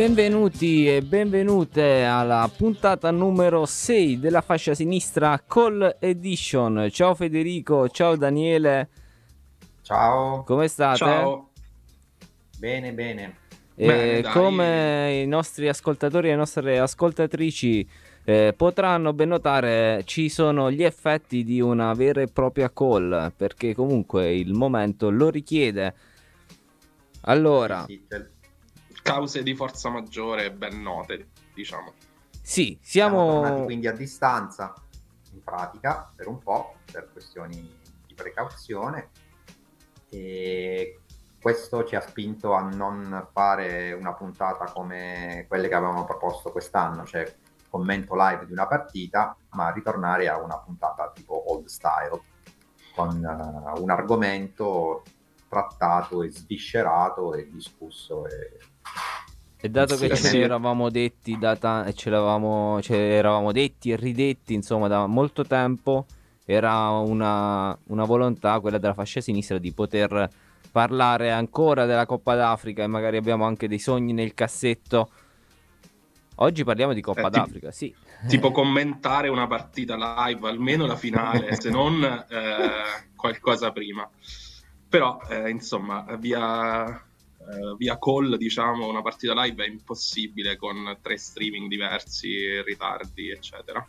Benvenuti e benvenute alla puntata numero 6 della fascia sinistra Call Edition. Ciao Federico, ciao Daniele. Ciao. Come state? Ciao. Bene, bene. E Bene, come i nostri ascoltatori e le nostre ascoltatrici eh, potranno ben notare, ci sono gli effetti di una vera e propria call, perché comunque il momento lo richiede. Allora, Sì, c'è- Cause di forza maggiore ben note, diciamo. sì, siamo tornati siamo... quindi a distanza, in pratica, per un po', per questioni di precauzione. E questo ci ha spinto a non fare una puntata come quelle che avevamo proposto quest'anno, cioè commento live di una partita, ma ritornare a una puntata tipo old style, con eh, un argomento trattato e sviscerato e discusso e E dato che Sì, ce sì. l'eravamo detti, da ta- ce l'avevamo ce l'eravamo detti e ridetti, insomma, da molto tempo, era una, una volontà, quella della fascia sinistra, di poter parlare ancora della Coppa d'Africa e magari abbiamo anche dei sogni nel cassetto. Oggi parliamo di Coppa Eh, tipo- d'Africa, sì. Tipo commentare una partita live, almeno la finale, se non eh, qualcosa prima. Però, eh, insomma, via, eh, via call, diciamo, una partita live è impossibile con tre streaming diversi, ritardi, eccetera.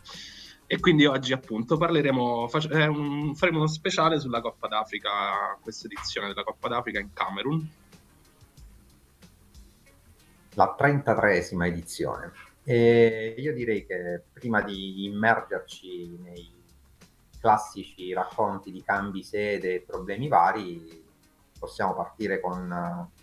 E quindi oggi, appunto, parleremo, fac- è un- faremo uno speciale sulla Coppa d'Africa, questa edizione della Coppa d'Africa in Camerun. la 33esima edizione. E io direi che prima di immergerci nei classici racconti di cambi sede e problemi vari, possiamo partire con eh,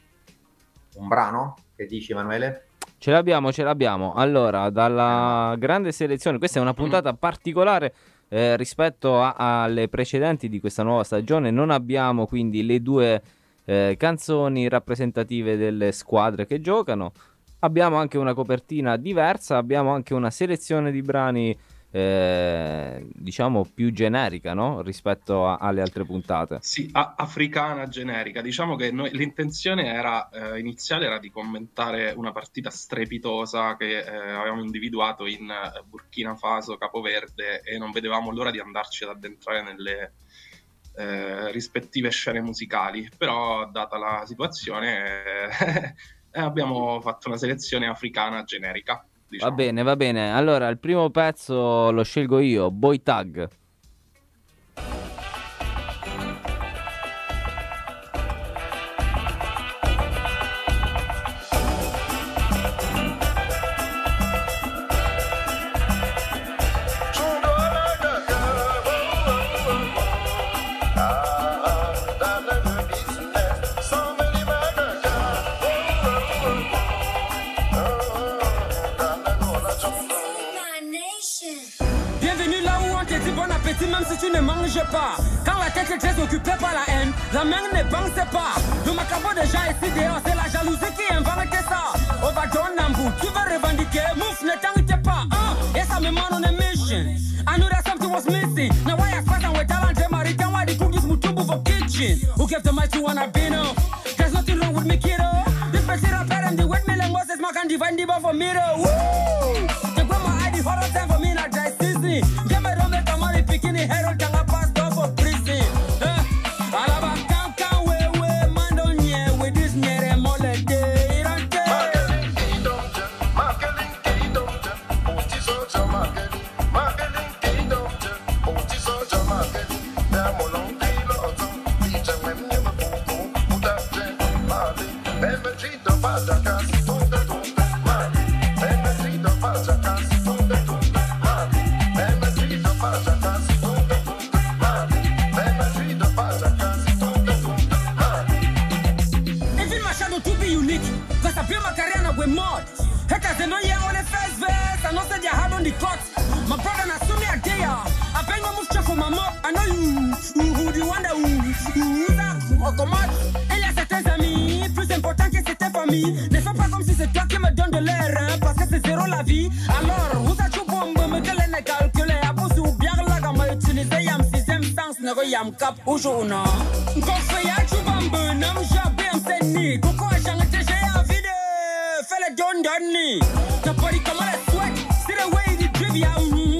un brano. Che dici, Emanuele? Ce l'abbiamo, ce l'abbiamo. Allora, dalla grande selezione, questa è una puntata particolare eh, rispetto a- alle precedenti di questa nuova stagione. Non abbiamo quindi le due eh, canzoni rappresentative delle squadre che giocano. Abbiamo anche una copertina diversa, abbiamo anche una selezione di brani, eh, diciamo, più generica, no? Rispetto a- alle altre puntate. Sì, a- africana generica. Diciamo che noi- l'intenzione era, eh, iniziale era di commentare una partita strepitosa che eh, avevamo individuato in eh, Burkina Faso, Capoverde, e non vedevamo l'ora di andarci ad addentrare nelle eh, rispettive scene musicali. Però, data la situazione, eh, abbiamo fatto una selezione africana generica. Va Diciamo. bene, va bene. Allora, il primo pezzo lo scelgo io, Boy Tag. Pas. Quand la tête est occupée par la haine, la main ne pense pas. Gens ici dehors, c'est la jalousie qui invente ça. On va donner tu revendiquer, mouf, ne t'inquiète pas. Hein? I'm a a mission. I knew that something was missing. Now I fast and with talent, American, why the cookies for kitchen? Who gave the mic to one Albino? There's nothing wrong with me, kiddo. This person rapper and the wet Moses, man can divide the bar for me, though. tshona nkosi yatshuba mbini mshabi emseni kukhosha ngeteshe yavide fele dondani napolikamala swet sireweyididrivyam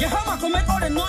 Your hammer can make all the noise.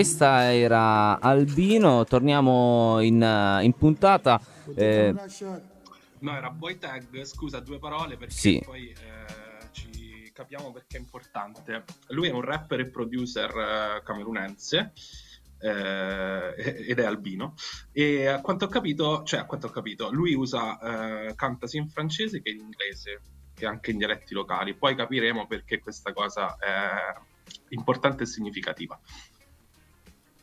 Questa era Albino, torniamo in, eh, in puntata. eh, No, era Boy Tag, scusa, due parole perché Sì. poi eh, ci capiamo perché è importante. Lui è un rapper e producer eh, camerunense eh, ed è albino e a quanto ho capito, cioè a quanto ho capito, lui usa, eh, canta sia in francese che in inglese e anche in dialetti locali. Poi capiremo perché questa cosa è importante e significativa.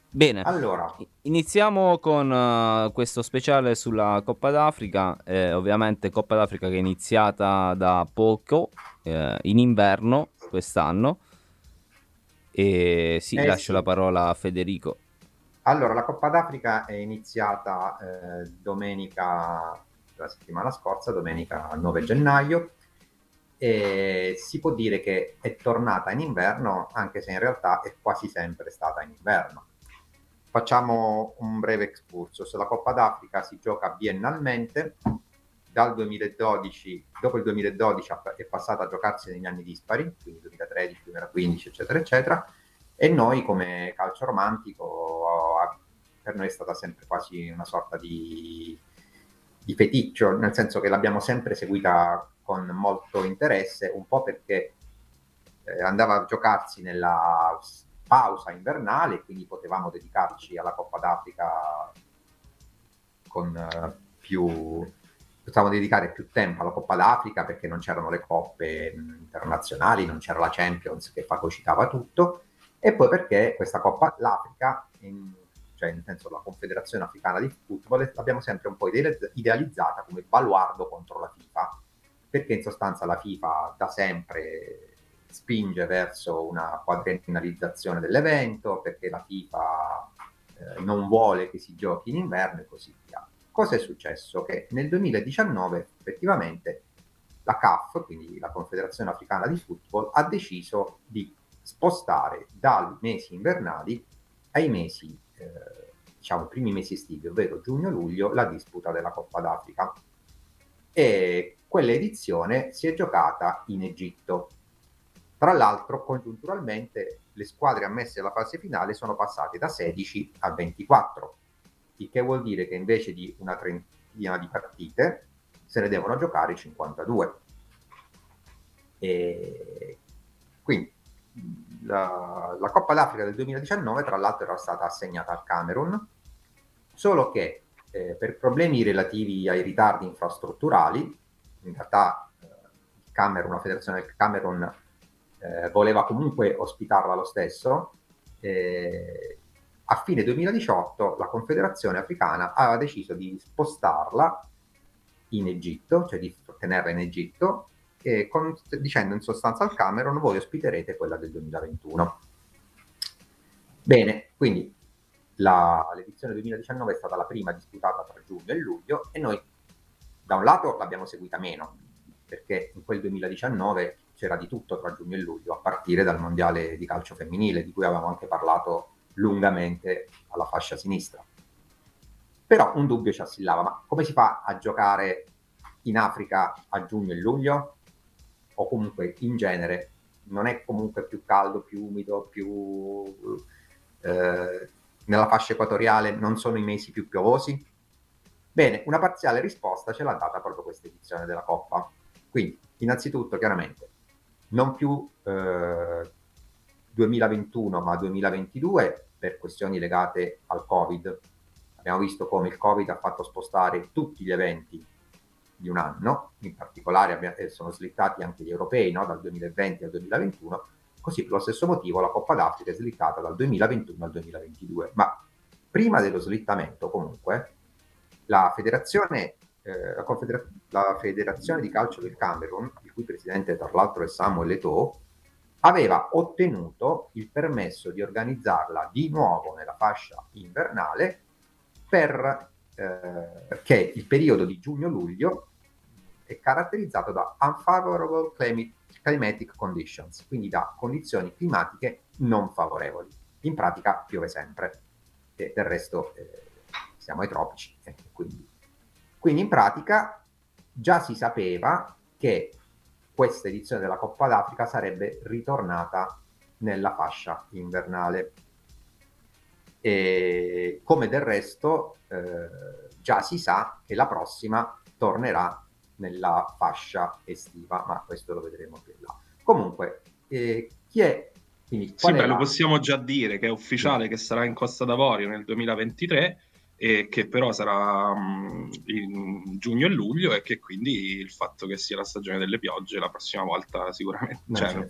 Bene, Allora, iniziamo con eh, questo speciale sulla Coppa d'Africa. eh, ovviamente Coppa d'Africa che è iniziata da poco, eh, in inverno quest'anno. E sì, Eh, lascio sì. la parola a Federico. allora, la Coppa d'Africa è iniziata eh, domenica, la settimana scorsa, domenica 9 gennaio, e si può dire che è tornata in inverno, anche se in realtà è quasi sempre stata in inverno. Facciamo un breve excursus. La Coppa d'Africa si gioca biennalmente. Dal 2012, dopo il 2012 è passata a giocarsi negli anni dispari, quindi 2013, 2015, eccetera, eccetera. E noi, come calcio romantico, per noi è stata sempre quasi una sorta di, di feticcio, nel senso che l'abbiamo sempre seguita con molto interesse, un po' perché eh, andava a giocarsi nella pausa invernale, quindi potevamo dedicarci alla Coppa d'Africa con eh, più potevamo dedicare più tempo alla Coppa d'Africa perché non c'erano le coppe mh, internazionali, non c'era la Champions che fagocitava tutto. E poi perché questa Coppa l'Africa, in- cioè nel senso la Confederazione Africana di Football, l'abbiamo sempre un po' ide- idealizzata come baluardo contro la FIFA, perché in sostanza la FIFA da sempre spinge verso una quadriennalizzazione dell'evento, perché la FIFA eh, non vuole che si giochi in inverno e così via. Cosa è successo? Che nel 2019 effettivamente la CAF, quindi la Confederazione Africana di Football, ha deciso di spostare dai mesi invernali ai mesi, eh, diciamo, primi mesi estivi, ovvero giugno-luglio, la disputa della Coppa d'Africa. E quell'edizione si è giocata in Egitto. Tra l'altro, congiunturalmente, le squadre ammesse alla fase finale sono passate da 16 a 24, il che vuol dire che invece di una trentina di partite se ne devono giocare 52. E quindi la, la Coppa d'Africa del 2019, tra l'altro, era stata assegnata al Camerun, solo che eh, per problemi relativi ai ritardi infrastrutturali, in realtà eh, Camerun, la federazione del Camerun eh, voleva comunque ospitarla lo stesso. eh, a fine 2018 la Confederazione Africana aveva deciso di spostarla in Egitto, cioè di tenerla in Egitto, con- dicendo in sostanza al Camerun voi ospiterete quella del 2021. Bene, quindi la- l'edizione 2019 è stata la prima disputata tra giugno e luglio e noi da un lato l'abbiamo seguita meno, perché in quel 2019 c'era di tutto tra giugno e luglio, a partire dal mondiale di calcio femminile, di cui avevamo anche parlato lungamente alla fascia sinistra. Però un dubbio ci assillava, ma come si fa a giocare in Africa a giugno e luglio? O comunque in genere non è comunque più caldo, più umido, più eh, nella fascia equatoriale non sono i mesi più piovosi? Bene, una parziale risposta ce l'ha data proprio questa edizione della Coppa. Quindi, innanzitutto, chiaramente, non più eh, 2021 ma 2022 per questioni legate al Covid. Abbiamo visto come il Covid ha fatto spostare tutti gli eventi di un anno, in particolare abbiamo, eh, sono slittati anche gli europei no? dal 2020 al 2021, così per lo stesso motivo la Coppa d'Africa è slittata dal 2021 al 2022. Ma prima dello slittamento comunque la federazione, eh, la, la federazione di calcio del Camerun, cui presidente tra l'altro è Samuel Eto'o, aveva ottenuto il permesso di organizzarla di nuovo nella fascia invernale per eh, che il periodo di giugno-luglio è caratterizzato da unfavorable climatic conditions, quindi da condizioni climatiche non favorevoli. In pratica piove sempre, e del resto eh, siamo ai tropici. Eh, quindi. quindi in pratica già si sapeva che questa edizione della Coppa d'Africa sarebbe ritornata nella fascia invernale. E come del resto eh, già si sa che la prossima tornerà nella fascia estiva, ma questo lo vedremo più in là. Comunque, eh, chi è? Quindi, sì, beh, lo possiamo già dire che è ufficiale sì. che sarà in Costa d'Avorio nel 2023 e che però sarà in giugno e luglio e che quindi il fatto che sia la stagione delle piogge la prossima volta sicuramente non, cioè, non,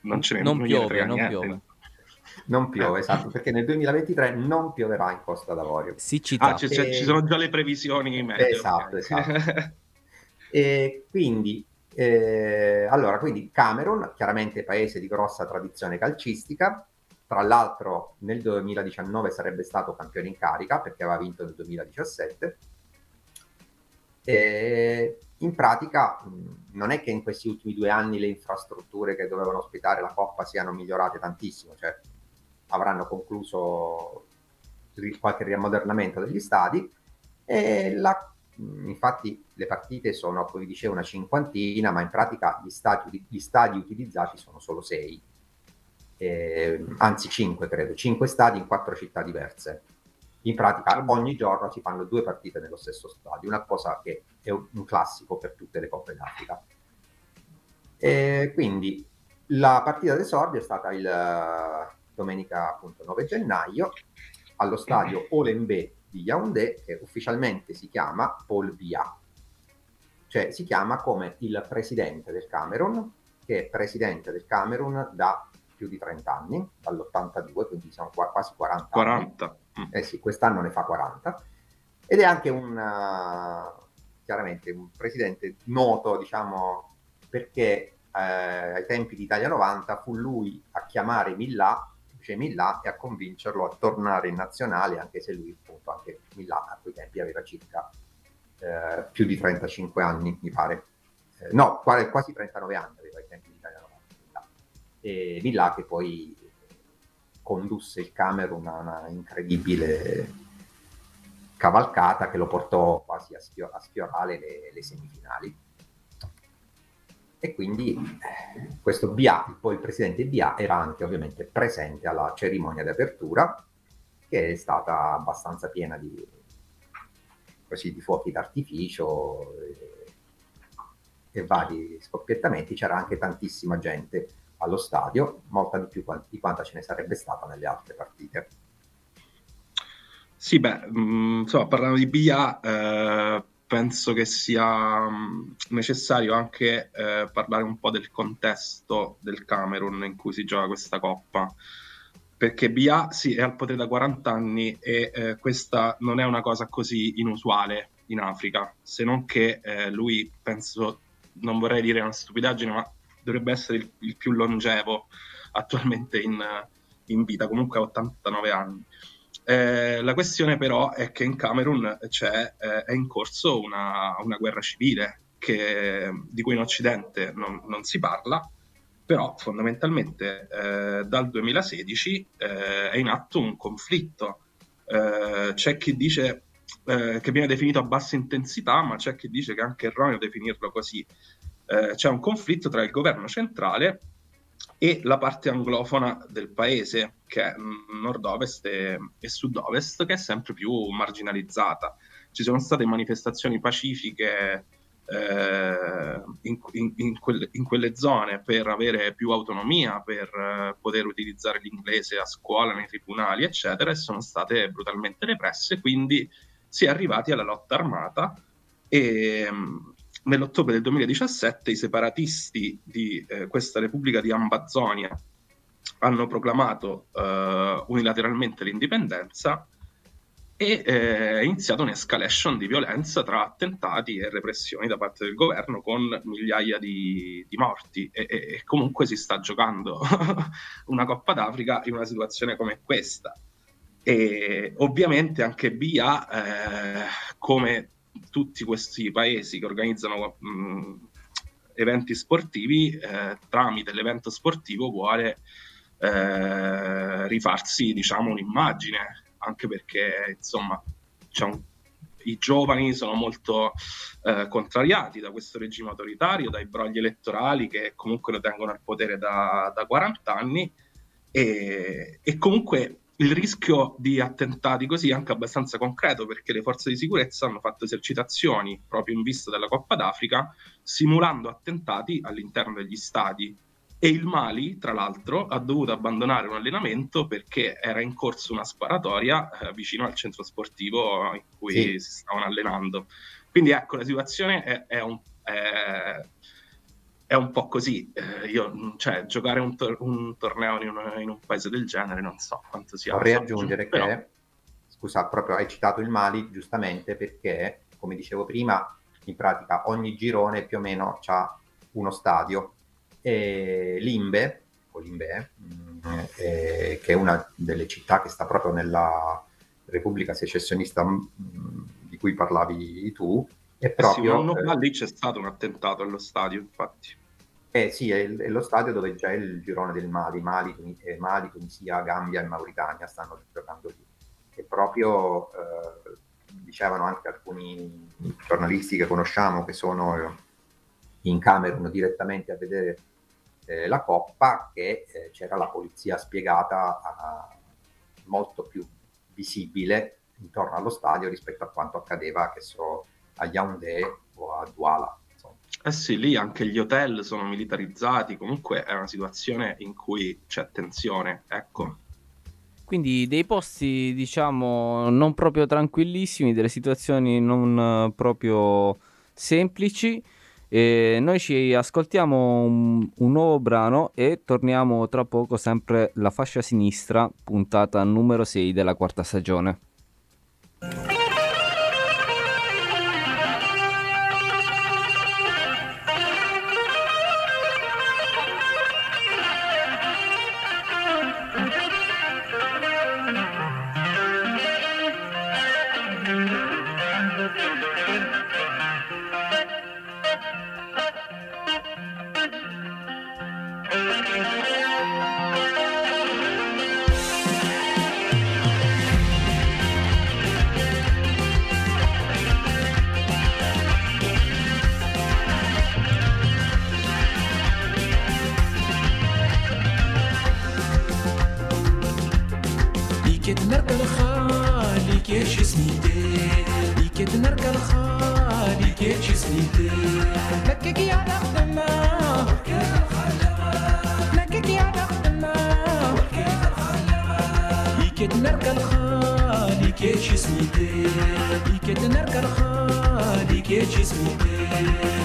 non ce ne non, non piove, non niente. piove. Non piove, esatto, perché nel 2023 non pioverà in Costa d'Avorio. Siccità. Ah, c- c- ci sono già le previsioni in medio. Esatto, esatto. e quindi, eh, allora, quindi Camerun, chiaramente paese di grossa tradizione calcistica, tra l'altro nel 2019 sarebbe stato campione in carica perché aveva vinto nel 2017. E in pratica non è che in questi ultimi due anni le infrastrutture che dovevano ospitare la Coppa siano migliorate tantissimo, cioè avranno concluso qualche riammodernamento degli stadi e la, infatti le partite sono, come vi dicevo, una cinquantina, ma in pratica gli stadi, gli stadi utilizzati sono solo sei eh, anzi 5 credo, 5 stadi in 4 città diverse. In pratica ogni giorno si fanno due partite nello stesso stadio, una cosa che è un classico per tutte le Coppe d'Africa. E quindi la partita d'esordio è stata il domenica appunto 9 gennaio allo stadio Olembe di Yaoundé che ufficialmente si chiama Paul Biya cioè si chiama come il presidente del Camerun che è presidente del Camerun da più di 30 anni, dall'82, quindi siamo qua, quasi 40 40. Anni. Eh sì, quest'anno ne fa 40. Ed è anche un, uh, chiaramente, un presidente noto, diciamo, perché eh, ai tempi di Italia 90 fu lui a chiamare Millà, cioè Millà, e a convincerlo a tornare in nazionale, anche se lui, appunto, anche Millà a quei tempi aveva circa eh, più di 35 anni, mi pare. Eh, no, quasi 39 anni e Villa che poi condusse il Camerun a una incredibile cavalcata che lo portò quasi a, sfior- a sfiorare le, le, semifinali. E quindi eh, questo Bia, poi il presidente Bia, era anche ovviamente presente alla cerimonia di apertura, che è stata abbastanza piena di, così, di fuochi d'artificio e, e vari scoppiettamenti. C'era anche tantissima gente allo stadio, molta di più di quanta ce ne sarebbe stata nelle altre partite. Sì, beh, mm, insomma, parlando di BIA, eh, penso che sia mm, necessario anche eh, parlare un po' del contesto del Camerun in cui si gioca questa coppa. Perché BIA sì, è al potere da 40 anni e eh, questa non è una cosa così inusuale in Africa, se non che eh, lui, penso, non vorrei dire una stupidaggine, ma dovrebbe essere il, il più longevo attualmente in, in, vita, comunque a 89 anni. Eh, la questione però è che in Camerun eh, è in corso una, una guerra civile che, di cui in Occidente non, non si parla però fondamentalmente eh, dal 2016 eh, è in atto un conflitto. Eh, c'è chi dice eh, che viene definito a bassa intensità, ma c'è chi dice che è anche erroneo definirlo così. Eh, c'è un conflitto tra il governo centrale e la parte anglofona del paese, che è nord-ovest e, e sud-ovest, che è sempre più marginalizzata. Ci sono state manifestazioni pacifiche eh, in, in, in, quelle, in, quelle, zone per avere più autonomia, per eh, poter utilizzare l'inglese a scuola, nei tribunali, eccetera, e sono state brutalmente represse, quindi si è arrivati alla lotta armata e nell'ottobre del 2017 i separatisti di eh, questa Repubblica di Ambazonia hanno proclamato eh, unilateralmente l'indipendenza e eh, è iniziata un'escalation di violenza tra attentati e repressioni da parte del governo con migliaia di, di morti e, e, e, comunque si sta giocando una Coppa d'Africa in una situazione come questa. E ovviamente anche BIA, eh, come tutti questi paesi che organizzano mh, eventi sportivi, eh, tramite l'evento sportivo vuole eh, rifarsi diciamo un'immagine anche perché insomma un, i giovani sono molto eh, contrariati da questo regime autoritario, dai brogli elettorali che comunque lo tengono al potere da, da 40 anni e, e comunque il rischio di attentati così è anche abbastanza concreto perché le forze di sicurezza hanno fatto esercitazioni proprio in vista della Coppa d'Africa simulando attentati all'interno degli stadi e il Mali, tra l'altro, ha dovuto abbandonare un allenamento perché era in corso una sparatoria eh, vicino al centro sportivo in cui sì. si stavano allenando. Quindi ecco, la situazione è, è, un, è, è un, po' così. Eh, io, cioè, giocare un, tor- un torneo in un, in un, paese del genere non so quanto sia. Vorrei aggiungere però... che, scusa, proprio hai citato il Mali giustamente perché, come dicevo prima, in pratica ogni girone più o meno ha uno stadio e Limbe, o Limbe mm, eh, che è una delle città che sta proprio nella Repubblica Secessionista mm, di cui parlavi tu, è proprio... Eh sì, ma lì c'è stato un attentato allo stadio, infatti. Eh sì, è, è, lo stadio dove c'è il girone del Mali, Mali, eh, Mali, Tunisia, Gambia e Mauritania stanno giocando lì. E proprio eh, dicevano anche alcuni giornalisti che conosciamo che sono in Camerun direttamente a vedere eh, la Coppa che eh, c'era la polizia spiegata a, molto più visibile intorno allo stadio rispetto a quanto accadeva che so, a Yaoundé o a Douala. Eh sì, lì anche gli hotel sono militarizzati, comunque è una situazione in cui c'è tensione, ecco. Quindi dei posti, diciamo, non proprio tranquillissimi, delle situazioni non proprio semplici. E noi ci ascoltiamo un, un, nuovo brano e torniamo tra poco sempre la fascia sinistra, puntata numero 6 della quarta stagione.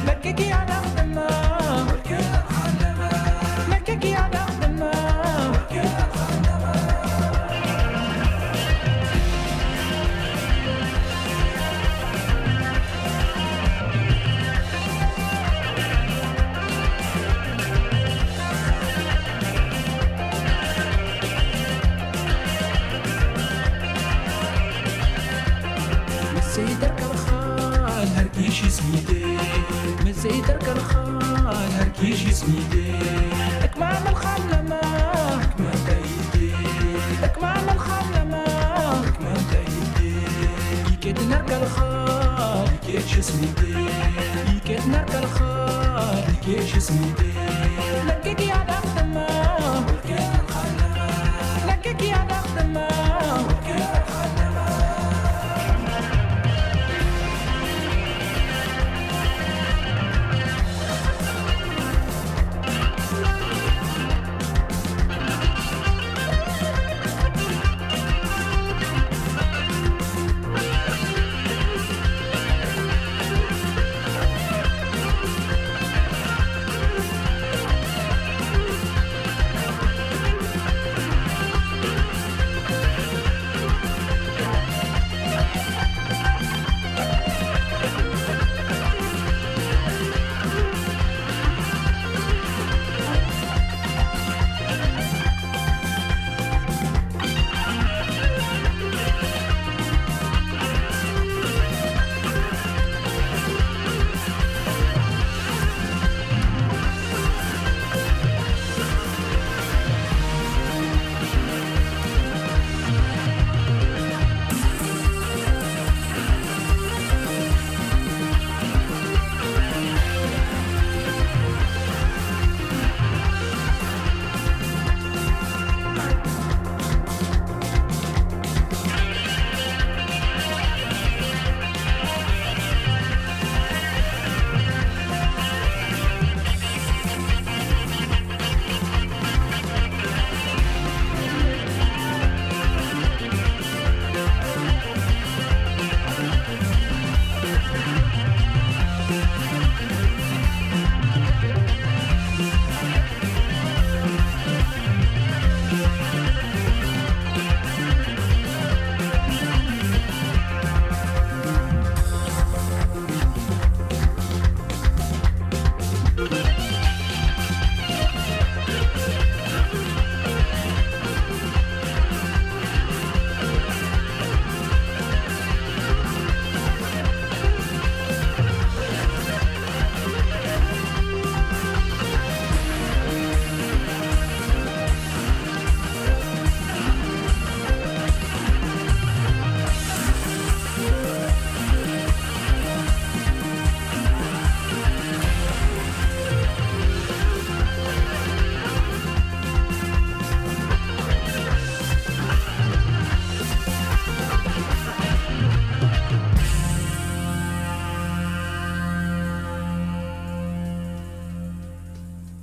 Perché chi ha la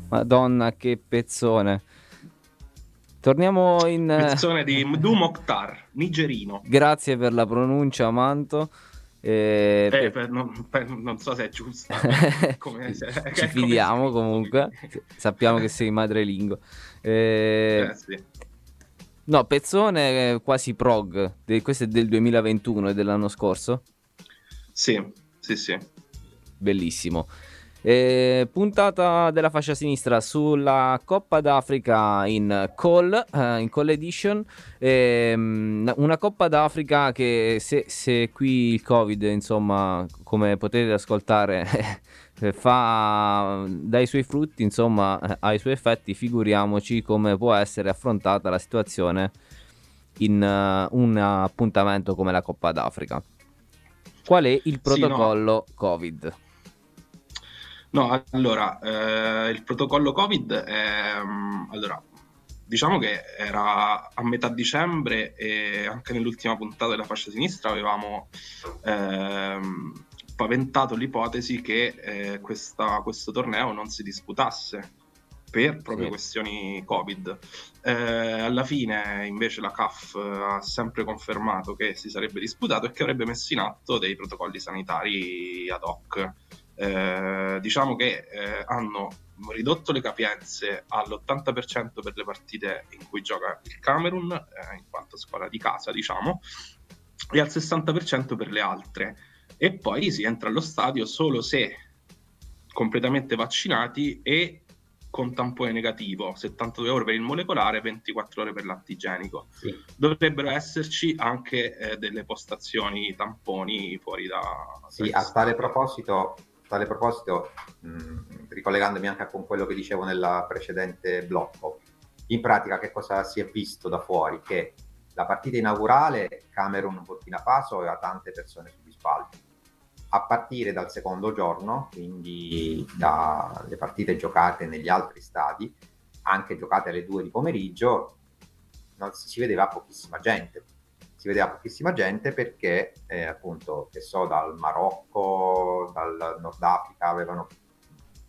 Madonna, che pezzone. Torniamo in... eh, Pezzone di Mdu Mokhtar, nigerino. Grazie per la pronuncia, Manto. Eh, Eh, per- non, per- non so se è giusta. come- se- Ci come fidiamo comunque. Sappiamo che sei madrelingua. Eh, Eh, sì. No, pezzone eh, quasi prog. De- questo è del 2021 e dell'anno scorso. sì, sì, sì. Bellissimo. Eh, puntata della fascia sinistra sulla Coppa d'Africa in Call, eh, in Call Edition. Ehm, una Coppa d'Africa che se, se qui il Covid, insomma, come potete ascoltare, eh, fa dai suoi frutti, insomma, eh, ha i suoi effetti, figuriamoci come può essere affrontata la situazione in eh, un appuntamento come la Coppa d'Africa. Qual è il Sì, no. protocollo Covid? No, allora, eh, il protocollo Covid è, mm, allora, diciamo che era a metà dicembre e anche nell'ultima puntata della fascia sinistra avevamo ehm, paventato l'ipotesi che eh, questa- questo torneo non si disputasse per proprio Sì. questioni Covid. Eh, alla fine invece la CAF ha sempre confermato che si sarebbe disputato e che avrebbe messo in atto dei protocolli sanitari ad hoc. Eh, diciamo che eh, hanno ridotto le capienze all'80% per le partite in cui gioca il Camerun, eh, in quanto squadra di casa, diciamo, e al 60% per le altre. E poi si entra allo stadio solo se completamente vaccinati e con tampone negativo, 72 ore per il molecolare, 24 ore per l'antigenico. Sì. Dovrebbero esserci anche eh, delle postazioni tamponi fuori da... Sì, a tale proposito, tale proposito mh, ricollegandomi anche con quello che dicevo nel precedente blocco, in pratica che cosa si è visto da fuori? Che la partita inaugurale Camerun-Burkina Faso aveva tante persone sugli spalti. A partire dal secondo giorno, quindi dalle partite giocate negli altri stadi, anche giocate alle due di pomeriggio, non si vedeva pochissima gente. Vedeva pochissima gente perché, eh, appunto, che so, dal Marocco, dal Nord Africa avevano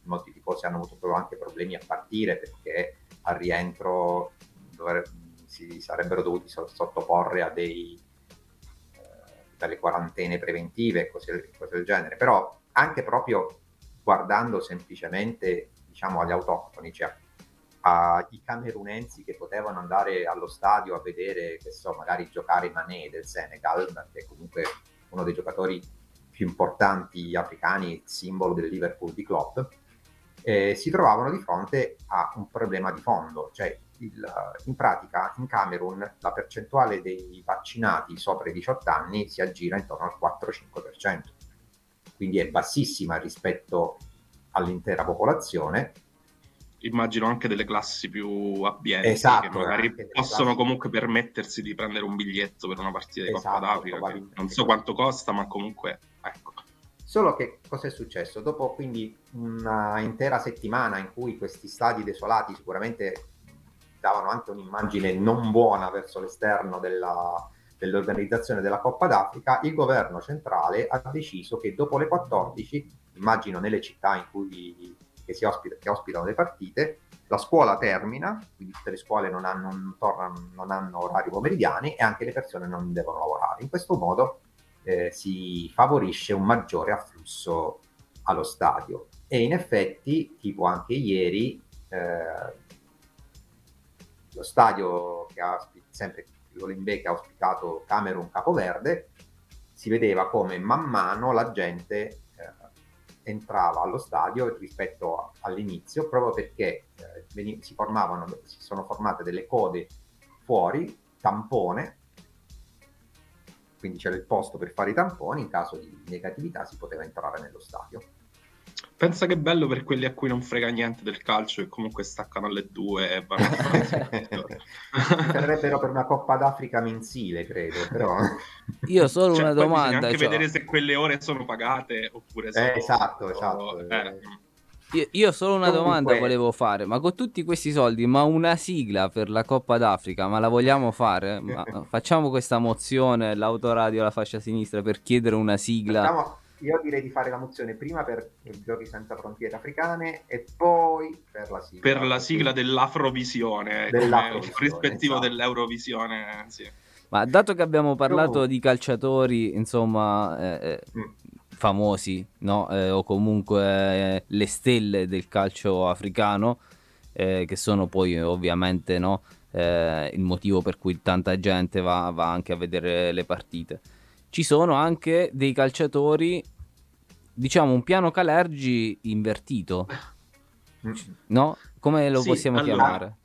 molti tifosi hanno avuto anche problemi a partire perché al rientro dovre- si sarebbero dovuti sottoporre a dei, eh, delle quarantene preventive e cose, cose del genere. Però anche proprio guardando semplicemente diciamo, agli autoctoni, cioè ai camerunensi che potevano andare allo stadio a vedere, che so, magari giocare Mané del Senegal, perché comunque uno dei giocatori più importanti africani, simbolo del Liverpool di Klopp, eh, si trovavano di fronte a un problema di fondo, cioè il, in pratica in Camerun la percentuale dei vaccinati sopra i 18 anni si aggira intorno al 4-5%, quindi è bassissima rispetto all'intera popolazione. Immagino anche delle classi più abbienti esatto, che magari possono classi... comunque permettersi di prendere un biglietto per una partita di esatto, Coppa d'Africa. Non so quanto costa, ma comunque ecco. Solo che cosa è successo? Dopo quindi una intera settimana in cui questi stadi desolati sicuramente davano anche un'immagine non buona verso l'esterno della, dell'organizzazione della Coppa d'Africa, il governo centrale ha deciso che dopo le 14, immagino nelle città in cui che, ospita, che ospitano le partite, la scuola termina, quindi tutte le scuole non hanno, non, tornano, non hanno orari pomeridiani e anche le persone non devono lavorare. In questo modo eh, si favorisce un maggiore afflusso allo stadio. E in effetti, tipo anche ieri, eh, lo stadio che ha sempre l'Olimbe ha ospitato Camerun Capoverde, si vedeva come man mano la gente entrava allo stadio rispetto all'inizio, proprio perché eh, si, formavano, si sono formate delle code fuori, tampone, quindi c'era il posto per fare i tamponi, in caso di negatività si poteva entrare nello stadio. Pensa che bello per quelli a cui non frega niente del calcio e comunque staccano alle due e vanno Sarebbero per una Coppa d'Africa mensile, credo, però... Io solo cioè, una domanda. anche cioè... vedere se quelle ore sono pagate oppure se... Eh, esatto, esatto. Eh. Io, io solo una Comunque... domanda volevo fare, ma con tutti questi soldi, ma una sigla per la Coppa d'Africa, ma la vogliamo fare? Ma facciamo questa mozione, l'autoradio alla fascia sinistra, per chiedere una sigla. Facciamo io direi di fare la mozione prima per i giochi senza frontiere africane e poi per la sigla. Per la sigla dell'Afrovisione, dell'Afrovisione rispettivo esatto. dell'Eurovisione, sì. Ma dato che abbiamo parlato di calciatori, insomma, eh, mm. famosi, no? Eh, o comunque eh, le stelle del calcio africano, eh, che sono poi ovviamente no? Eh, il motivo per cui tanta gente va, va anche a vedere le partite ci sono anche dei calciatori, diciamo un piano Calergi invertito, mm. no? Come lo sì, possiamo allora, chiamare?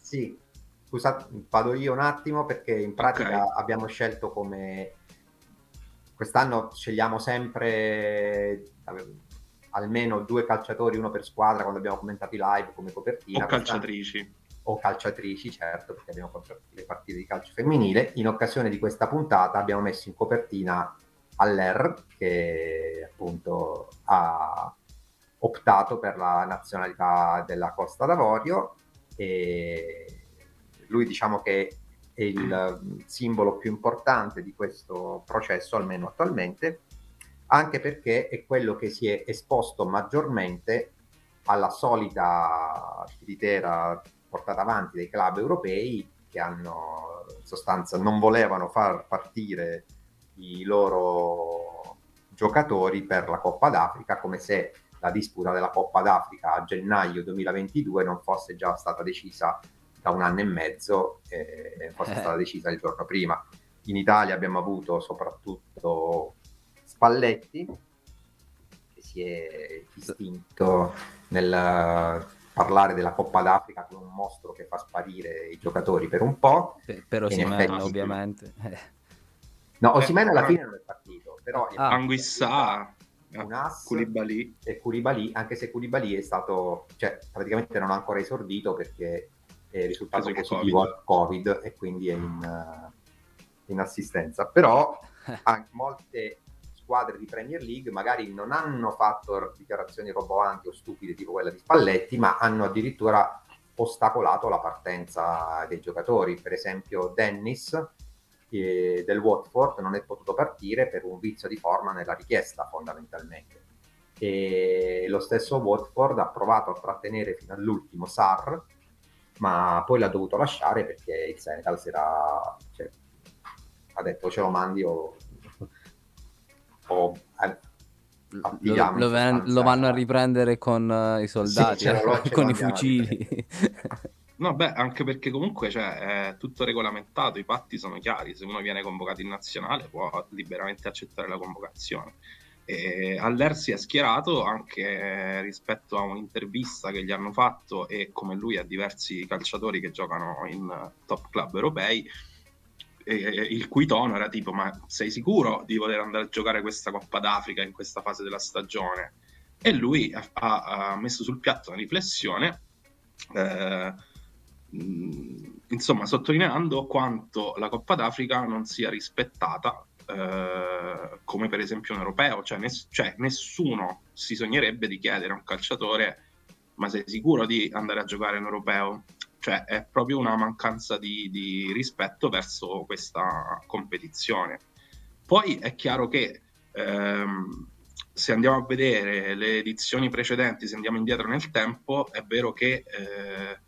Sì, scusate, vado io un attimo perché in pratica okay. abbiamo scelto come... Quest'anno scegliamo sempre almeno due calciatori, uno per squadra quando abbiamo commentato i live come copertina. O calciatrici o calciatrici, certo, perché abbiamo le partite di calcio femminile. In occasione di questa puntata abbiamo messo in copertina Aller, che appunto ha optato per la nazionalità della Costa d'Avorio e lui diciamo che è il simbolo più importante di questo processo, almeno attualmente, anche perché è quello che si è esposto maggiormente alla solita tiritera portata avanti dai club europei che hanno in sostanza non volevano far partire i loro giocatori per la Coppa d'Africa come se la disputa della Coppa d'Africa a gennaio 2022 non fosse già stata decisa da un anno e mezzo e fosse eh. stata decisa il giorno prima. In Italia abbiamo avuto soprattutto Spalletti che si è distinto nel parlare della Coppa d'Africa come un mostro che fa sparire i giocatori per un po'. Per, per Osimena, ovviamente. No, Osimena alla fine non è partito, però... Ah. Anguissa... Ah, un ass Koulibaly. e Koulibaly, anche se Koulibaly è stato, cioè praticamente non ha ancora esordito perché è risultato positivo al Covid e quindi è in, eh, in assistenza. Però anche molte squadre di Premier League magari non hanno fatto dichiarazioni roboanti o stupide tipo quella di Spalletti, ma hanno addirittura ostacolato la partenza dei giocatori. Per esempio Dennis eh, del Watford non è potuto partire per un vizio di forma nella richiesta fondamentalmente. E lo stesso Watford ha provato a trattenere fino all'ultimo Sar, ma poi l'ha dovuto lasciare perché il Senegal si era, cioè, ha detto ce lo mandi o, o eh, Lo, lo ven- lo vanno a riprendere con eh, i soldati, lo- eh, con i fucili. No, beh, anche perché comunque cioè, è tutto regolamentato, i patti sono chiari, se uno viene convocato in nazionale può liberamente accettare la convocazione. E Aller si è schierato anche rispetto a un'intervista che gli hanno fatto e come lui a diversi calciatori che giocano in eh, top club europei, e- il cui tono era tipo ma sei sicuro di voler andare a giocare questa Coppa d'Africa in questa fase della stagione? E lui ha, ha- messo sul piatto una riflessione eh, insomma, sottolineando quanto la Coppa d'Africa non sia rispettata eh, come per esempio un europeo, cioè, ness- cioè nessuno si sognerebbe di chiedere a un calciatore ma sei sicuro di andare a giocare in europeo? Cioè è proprio una mancanza di, di rispetto verso questa competizione. Poi è chiaro che ehm, se andiamo a vedere le edizioni precedenti, se andiamo indietro nel tempo, è vero che eh,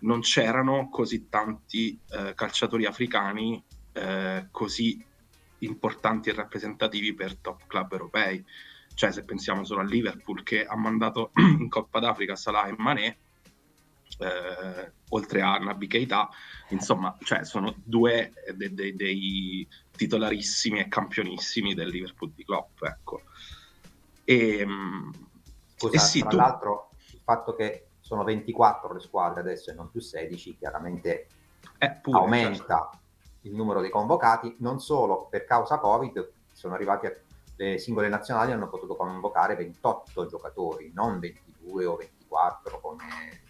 non c'erano così tanti eh, calciatori africani eh, così importanti e rappresentativi per top club europei. Cioè, se pensiamo solo a Liverpool che ha mandato in Coppa d'Africa Salah e Mané, eh, oltre a Naby Keita, insomma, cioè, sono due de- de- dei titolarissimi e campionissimi del Liverpool di Klopp, ecco. E, mm, Scusa, eh sì, tra tu- l'altro il fatto che sono 24 le squadre adesso e non più 16 chiaramente è pure, certo. aumenta il numero dei convocati, non solo per causa Covid, sono arrivati a, le singole nazionali hanno potuto convocare 28 giocatori, non 22 o 24 come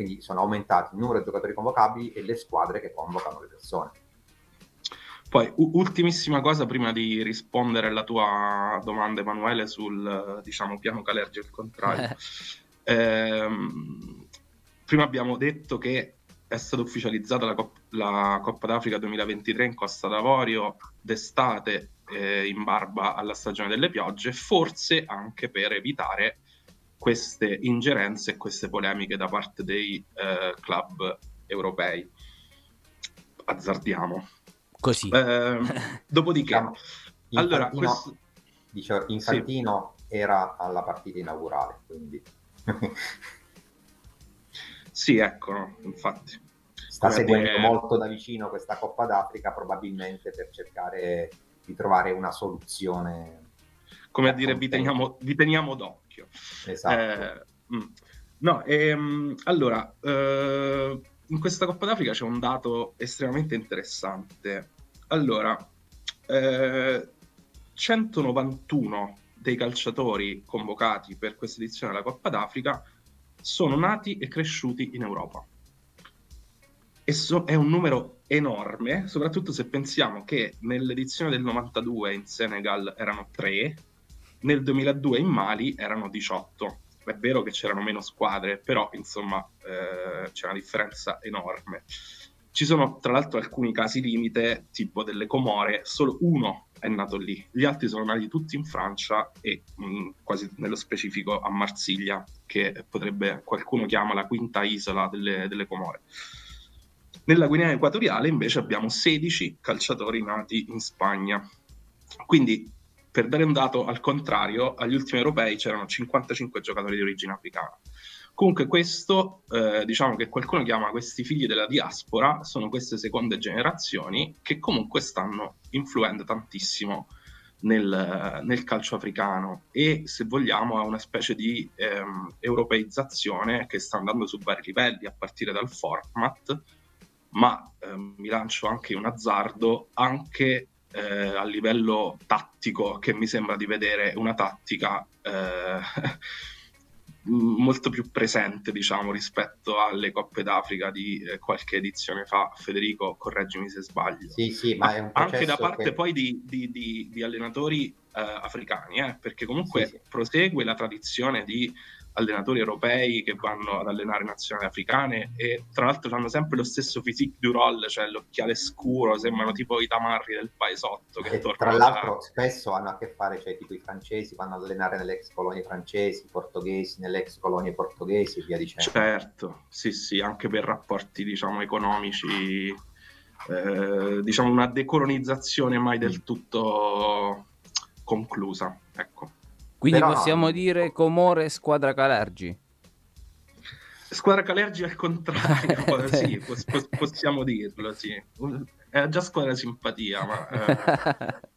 quindi sono aumentati il numero di giocatori convocabili e le squadre che convocano le persone. Poi, u- ultimissima cosa prima di rispondere alla tua domanda, Emanuele, sul diciamo piano Calergi al contrario. Ehm, prima abbiamo detto che è stata ufficializzata la, Cop- la Coppa d'Africa 2023 in Costa d'Avorio d'estate eh, in barba alla stagione delle piogge, forse anche per evitare queste ingerenze e queste polemiche da parte dei eh, club europei. Azzardiamo. Così. Ehm, dopodiché, Diciamo, allora, Infantino, questo- dicevo, Infantino era alla partita inaugurale, quindi sì, ecco, no, infatti. sta Come seguendo dire- molto da vicino questa Coppa d'Africa probabilmente per cercare di trovare una soluzione. Come a dire, vi teniamo, vi teniamo d'occhio. Esatto. Eh, mm. No, ehm, allora, eh, in questa Coppa d'Africa c'è un dato estremamente interessante. Allora, eh, 191 dei calciatori convocati per questa edizione della Coppa d'Africa sono nati e cresciuti in Europa. E so- è un numero enorme, soprattutto se pensiamo che nell'edizione del 92 in Senegal erano 3, nel 2002 in Mali erano 18. È vero che c'erano meno squadre, però insomma eh, c'è una differenza enorme. Ci sono tra l'altro alcuni casi limite, tipo delle Comore, solo uno è nato lì, gli altri sono nati tutti in Francia e mh, quasi nello specifico a Marsiglia, che potrebbe qualcuno chiama la quinta isola delle, delle Comore. Nella Guinea Equatoriale invece abbiamo 16 calciatori nati in Spagna. Quindi, per dare un dato al contrario, agli ultimi europei c'erano 55 giocatori di origine africana. Comunque questo, eh, diciamo che qualcuno chiama questi figli della diaspora, sono queste seconde generazioni che comunque stanno influendo tantissimo nel, nel calcio africano e se vogliamo è una specie di ehm, europeizzazione che sta andando su vari livelli a partire dal format, ma ehm, mi lancio anche un azzardo, anche eh, a livello tattico che mi sembra di vedere una tattica eh, molto più presente, diciamo, rispetto alle Coppe d'Africa di eh, qualche edizione fa. Federico, correggimi se sbaglio. Sì, sì, ma Anche da parte che... poi di, di, di, di allenatori eh, africani, eh, perché comunque sì. prosegue la tradizione di allenatori europei che vanno ad allenare nazionali africane e tra l'altro hanno sempre lo stesso physique du roll, cioè l'occhiale scuro, sembrano tipo i tamarri del paesotto che E tra l'altro da- spesso hanno a che fare, cioè tipo i francesi vanno ad allenare nelle ex colonie francesi, i portoghesi nelle ex colonie portoghesi e via dicendo. Certo, sì, sì, anche per rapporti, diciamo, economici, eh, diciamo una decolonizzazione mai Mm. del tutto conclusa, ecco. Quindi Però- possiamo dire Comore squadra Calergi. Squadra Calergi al contrario, sì, pos- pos- possiamo dirlo, sì. È già squadra simpatia, ma... eh,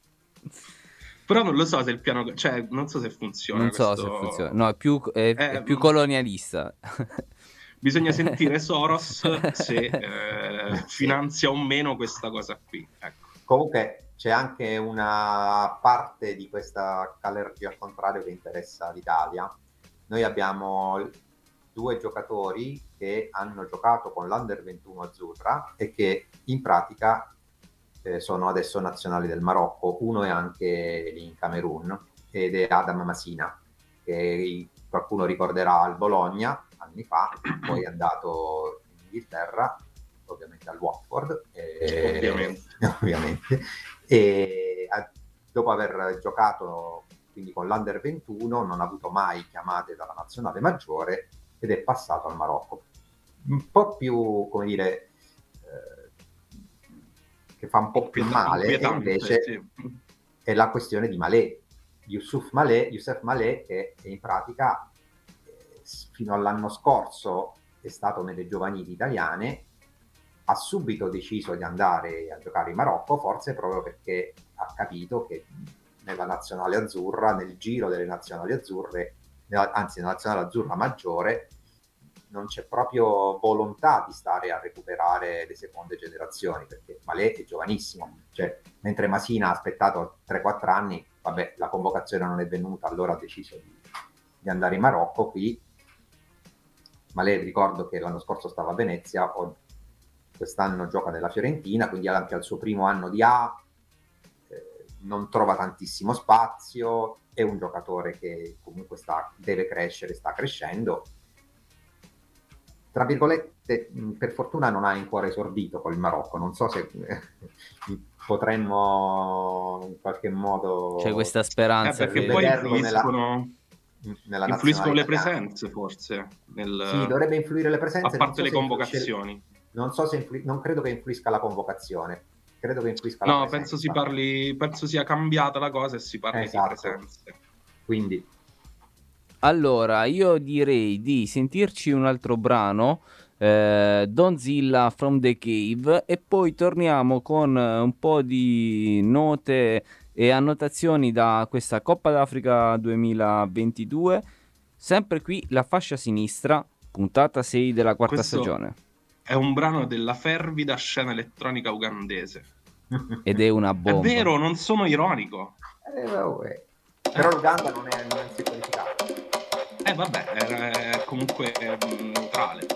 Però non lo so se il piano... Cioè, non so se funziona. non so questo- se funziona. No, è più, è- è Eh, più mm. colonialista. Bisogna sentire Soros se eh, finanzia o meno questa cosa qui. Ecco. Comunque c'è anche una parte di questa allergia al contrario che interessa l'Italia. Noi abbiamo due giocatori che hanno giocato con l'Under 21 azzurra e che in pratica eh, sono adesso nazionali del Marocco. Uno è anche lì in Camerun ed è Adam Masina, che qualcuno ricorderà al Bologna anni fa, poi è andato in Inghilterra, ovviamente al Watford. e- Ovviamente. ovviamente. E dopo aver giocato quindi con l'Under 21 non ha avuto mai chiamate dalla nazionale maggiore ed è passato al Marocco. Un po' più, come dire, eh, che fa un po' più male invece sì. è la questione di Malé, Yusuf Malé, Youssef Malé che in pratica eh, fino all'anno scorso è stato nelle giovanili italiane, ha subito deciso di andare a giocare in Marocco, forse proprio perché ha capito che nella nazionale azzurra, nel giro delle nazionali azzurre, anzi nella nazionale azzurra maggiore, non c'è proprio volontà di stare a recuperare le seconde generazioni, perché Malé è giovanissimo, cioè mentre Masina ha aspettato 3-4 anni, vabbè, la convocazione non è venuta, allora ha deciso di, di andare in Marocco qui. Malé ricordo che l'anno scorso stava a Venezia, quest'anno gioca nella Fiorentina, quindi anche al suo primo anno di A eh, non trova tantissimo spazio, è un giocatore che comunque sta, deve crescere, sta crescendo. Tra virgolette, mh, per fortuna non ha ancora esordito con il Marocco, non so se eh, potremmo in qualche modo C'è questa Eh, speranza perché che... poi vederlo nella- influiscono, nella influiscono le presenze, forse, nel- Sì, dovrebbe influire le presenze. a parte so le convocazioni. Non so se influ- non credo che influisca la convocazione, credo che influisca la No, presenza. penso, si parli, penso sia cambiata la cosa e si parli Esatto. di presenze. Quindi Allora, io direi di sentirci un altro brano, eh, Donzilla from the Cave, e poi torniamo con eh, un po' di note e annotazioni da questa Coppa d'Africa 2022. Sempre qui la fascia sinistra, puntata 6 della quarta Questo- stagione. È un brano della fervida scena elettronica ugandese. Ed è una È bomba. vero, non sono ironico. Eh, vabbè. Però l'Uganda non, è, non si è qualificato. Eh vabbè, è, è comunque mm, neutrale.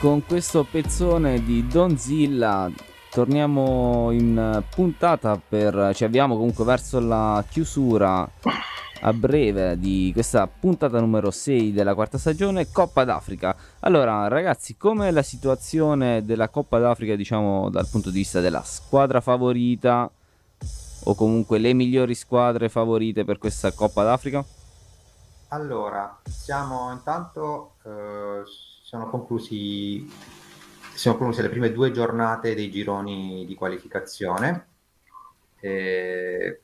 Con questo pezzone di Donzilla torniamo in puntata per ci avviamo comunque verso la chiusura a breve di questa puntata numero 6 della quarta stagione Coppa d'Africa. Allora, ragazzi, com'è la situazione della Coppa d'Africa, diciamo, dal punto di vista della squadra favorita o comunque le migliori squadre favorite per questa Coppa d'Africa? Allora, siamo intanto eh, sono conclusi sono concluse le prime due giornate dei gironi di qualificazione. E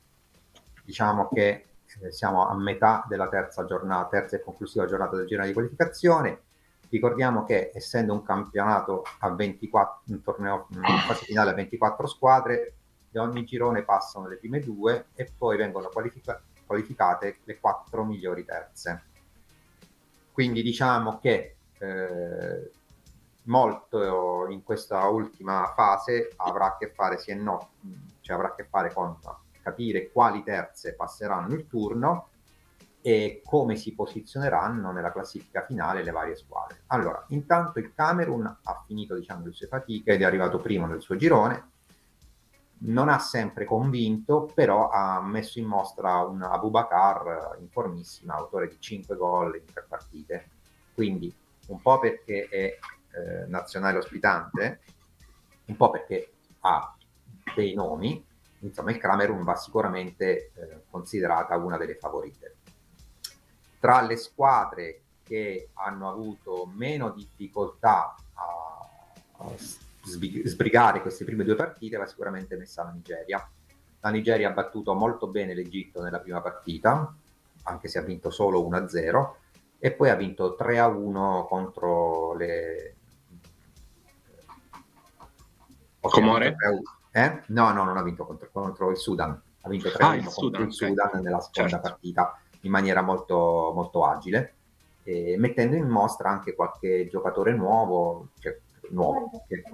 diciamo che eh, siamo a metà della terza giornata, terza e conclusiva giornata del girone di qualificazione. Ricordiamo che essendo un campionato a 24, un torneo in fase finale a 24 squadre, da ogni girone passano le prime due e poi vengono qualifica- qualificate le quattro migliori terze. Quindi diciamo che eh, molto in questa ultima fase avrà a che fare, sì e no, cioè avrà a che fare con capire quali terze passeranno il turno e come si posizioneranno nella classifica finale le varie squadre. Allora, intanto il Camerun ha finito diciamo, le sue fatiche ed è arrivato primo nel suo girone. Non ha sempre convinto, però ha messo in mostra un Abubakar in formissima, autore di 5 gol in tre partite. Quindi un po' perché è eh, nazionale ospitante, un po' perché ha dei nomi, insomma il Camerun va sicuramente eh, considerata una delle favorite. Tra le squadre che hanno avuto meno difficoltà a, a sbrigare queste prime due partite va sicuramente messa la Nigeria. La Nigeria ha battuto molto bene l'Egitto nella prima partita, anche se ha vinto solo 1-0, e poi ha vinto 3-1 contro le... Comore? Eh? No, no, non ha vinto contro, contro il Sudan, ha vinto 3-1 ah, contro Sudan, il Sudan okay. nella seconda certo. partita in maniera molto, molto agile, eh, mettendo in mostra anche qualche giocatore nuovo, cioè, nuovo che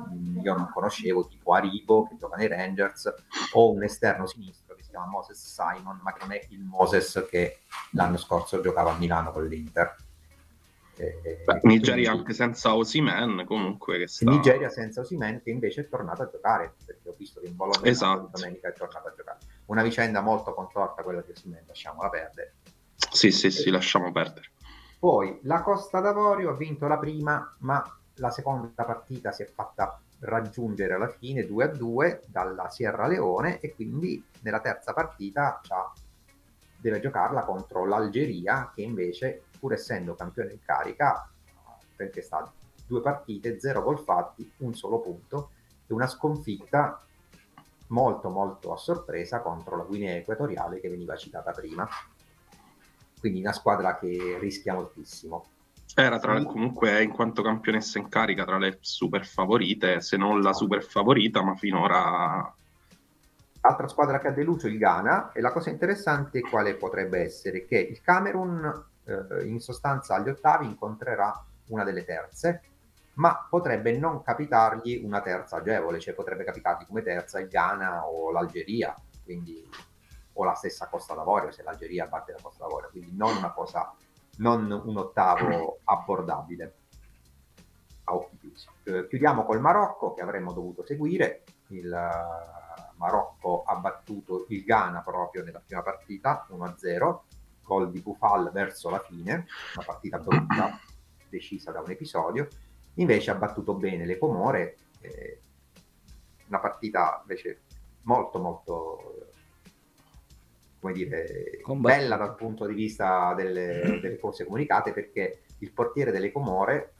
io non conoscevo, tipo Aribo che gioca nei Rangers, o un esterno sinistro chiama Moses Simon, ma che non è il Moses che l'anno scorso giocava a Milano con l'Inter. Eh, Beh, Nigeria anche senza Osimen comunque che sta... Nigeria senza Osimen che invece è tornato a giocare perché ho visto che in Bologna esatto. domenica è tornato a giocare una vicenda molto contorta quella di Osimen lasciamola perdere sì sì sì lasciamo perdere poi la Costa d'Avorio ha vinto la prima ma la seconda partita si è fatta raggiungere alla fine 2 a 2 dalla Sierra Leone e quindi nella terza partita deve giocarla contro l'Algeria che invece pur essendo campione in carica, perché sta due partite, zero gol fatti, un solo punto e una sconfitta molto molto a sorpresa contro la Guinea Equatoriale che veniva citata prima. Quindi una squadra che rischia moltissimo. Era tra, comunque in quanto campionessa in carica tra le super favorite, se non la super favorita, ma finora Altra squadra che ha deluso il Ghana e la cosa interessante quale potrebbe essere? Che il Camerun eh, in sostanza agli ottavi incontrerà una delle terze, ma potrebbe non capitargli una terza agevole, cioè potrebbe capitargli come terza il Ghana o l'Algeria, quindi, o la stessa Costa d'Avorio se l'Algeria batte la Costa d'Avorio, quindi non una cosa, non un ottavo abbordabile. A occhi chiusi. Eh, chiudiamo col Marocco che avremmo dovuto seguire, il uh, Marocco ha battuto il Ghana proprio nella prima partita 1-0 gol di Bufal verso la fine, una partita brutta decisa da un episodio, invece ha battuto bene le Comore, eh, una partita invece molto molto come dire, Combattuto. bella dal punto di vista delle, delle, cose comunicate perché il portiere delle Comore,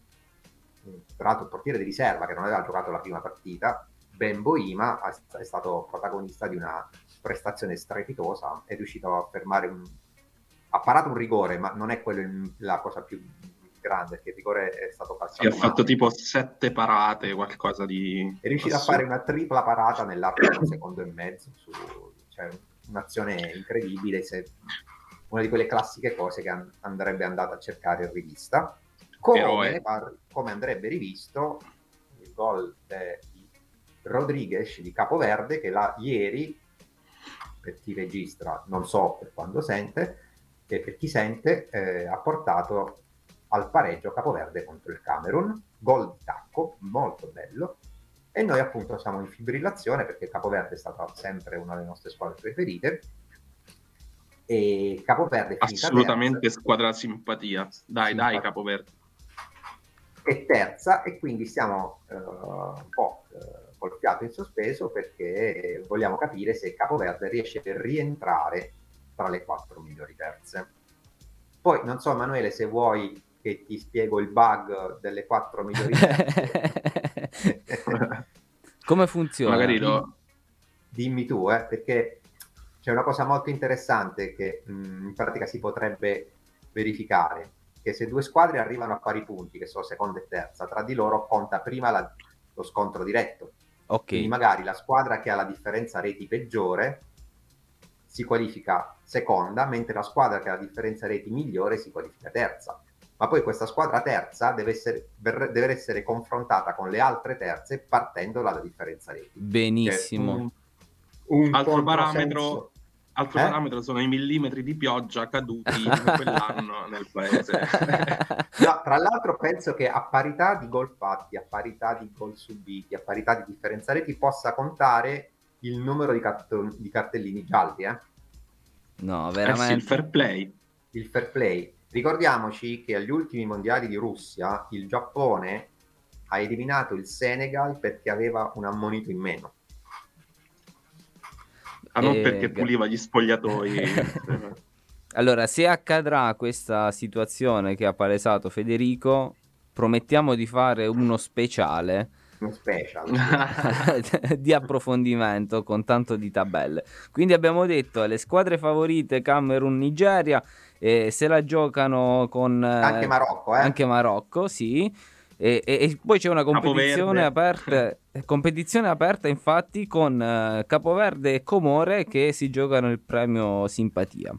tra l'altro il portiere di riserva che non aveva giocato la prima partita, Ben Boima è stato protagonista di una prestazione strepitosa, è riuscito a fermare un ha parato un rigore, ma non è quello la cosa più grande, perché il rigore è stato passato. Sì, ha fatto tipo sette parate, qualcosa di... È riuscito a fare una tripla parata nell'arco di un secondo e mezzo, su, cioè un'azione incredibile, se, una di quelle classiche cose che an- andrebbe andato a cercare in rivista. Come, come andrebbe rivisto il gol di Rodriguez di Capoverde, che là ieri, per chi registra, non so per quando sente, che per chi sente eh, ha portato al pareggio Capoverde contro il Camerun, gol di tacco, molto bello, e noi appunto siamo in fibrillazione perché Capoverde è stata sempre una delle nostre squadre preferite, e Capoverde è assolutamente terza, squadra simpatia. Dai simpatia. dai Capoverde. È terza e quindi siamo uh, un po' uh, col fiato in sospeso perché vogliamo capire se Capoverde riesce a rientrare tra le quattro migliori terze. Poi non so Emanuele se vuoi che ti spiego il bug delle quattro migliori come funziona? magari lo dimmi tu eh, perché c'è una cosa molto interessante che mh, mm, in pratica si potrebbe verificare, che se due squadre arrivano a pari punti, che sono seconda e terza, tra di loro conta prima la, lo scontro diretto. Okay. Quindi magari la squadra che ha la differenza reti peggiore si qualifica seconda, mentre la squadra che ha la differenza reti migliore si qualifica terza. Ma poi questa squadra terza deve essere, deve essere confrontata con le altre terze partendo dalla differenza reti. Benissimo. Un, un altro parametro Altro eh? parametro sono i millimetri di pioggia caduti in quell'anno nel paese. no, tra l'altro penso che a parità di gol fatti, a parità di gol subiti, a parità di differenza reti possa contare il numero di, cart- di cartellini gialli. Eh? No, veramente. Eh sì, il fair play. Il fair play. Ricordiamoci che agli ultimi mondiali di Russia il Giappone ha eliminato il Senegal perché aveva un ammonito in meno. Ah, non e... perché puliva gli spogliatoi. allora, se accadrà questa situazione che ha palesato Federico, promettiamo di fare uno speciale. Uno special di approfondimento con tanto di tabelle. Quindi abbiamo detto le squadre favorite Camerun, Nigeria, eh, se la giocano con eh, anche Marocco, eh? anche Marocco, sì. E, e, e, poi c'è una competizione aperta, competizione aperta infatti con uh, Capoverde e Comore che si giocano il premio simpatia.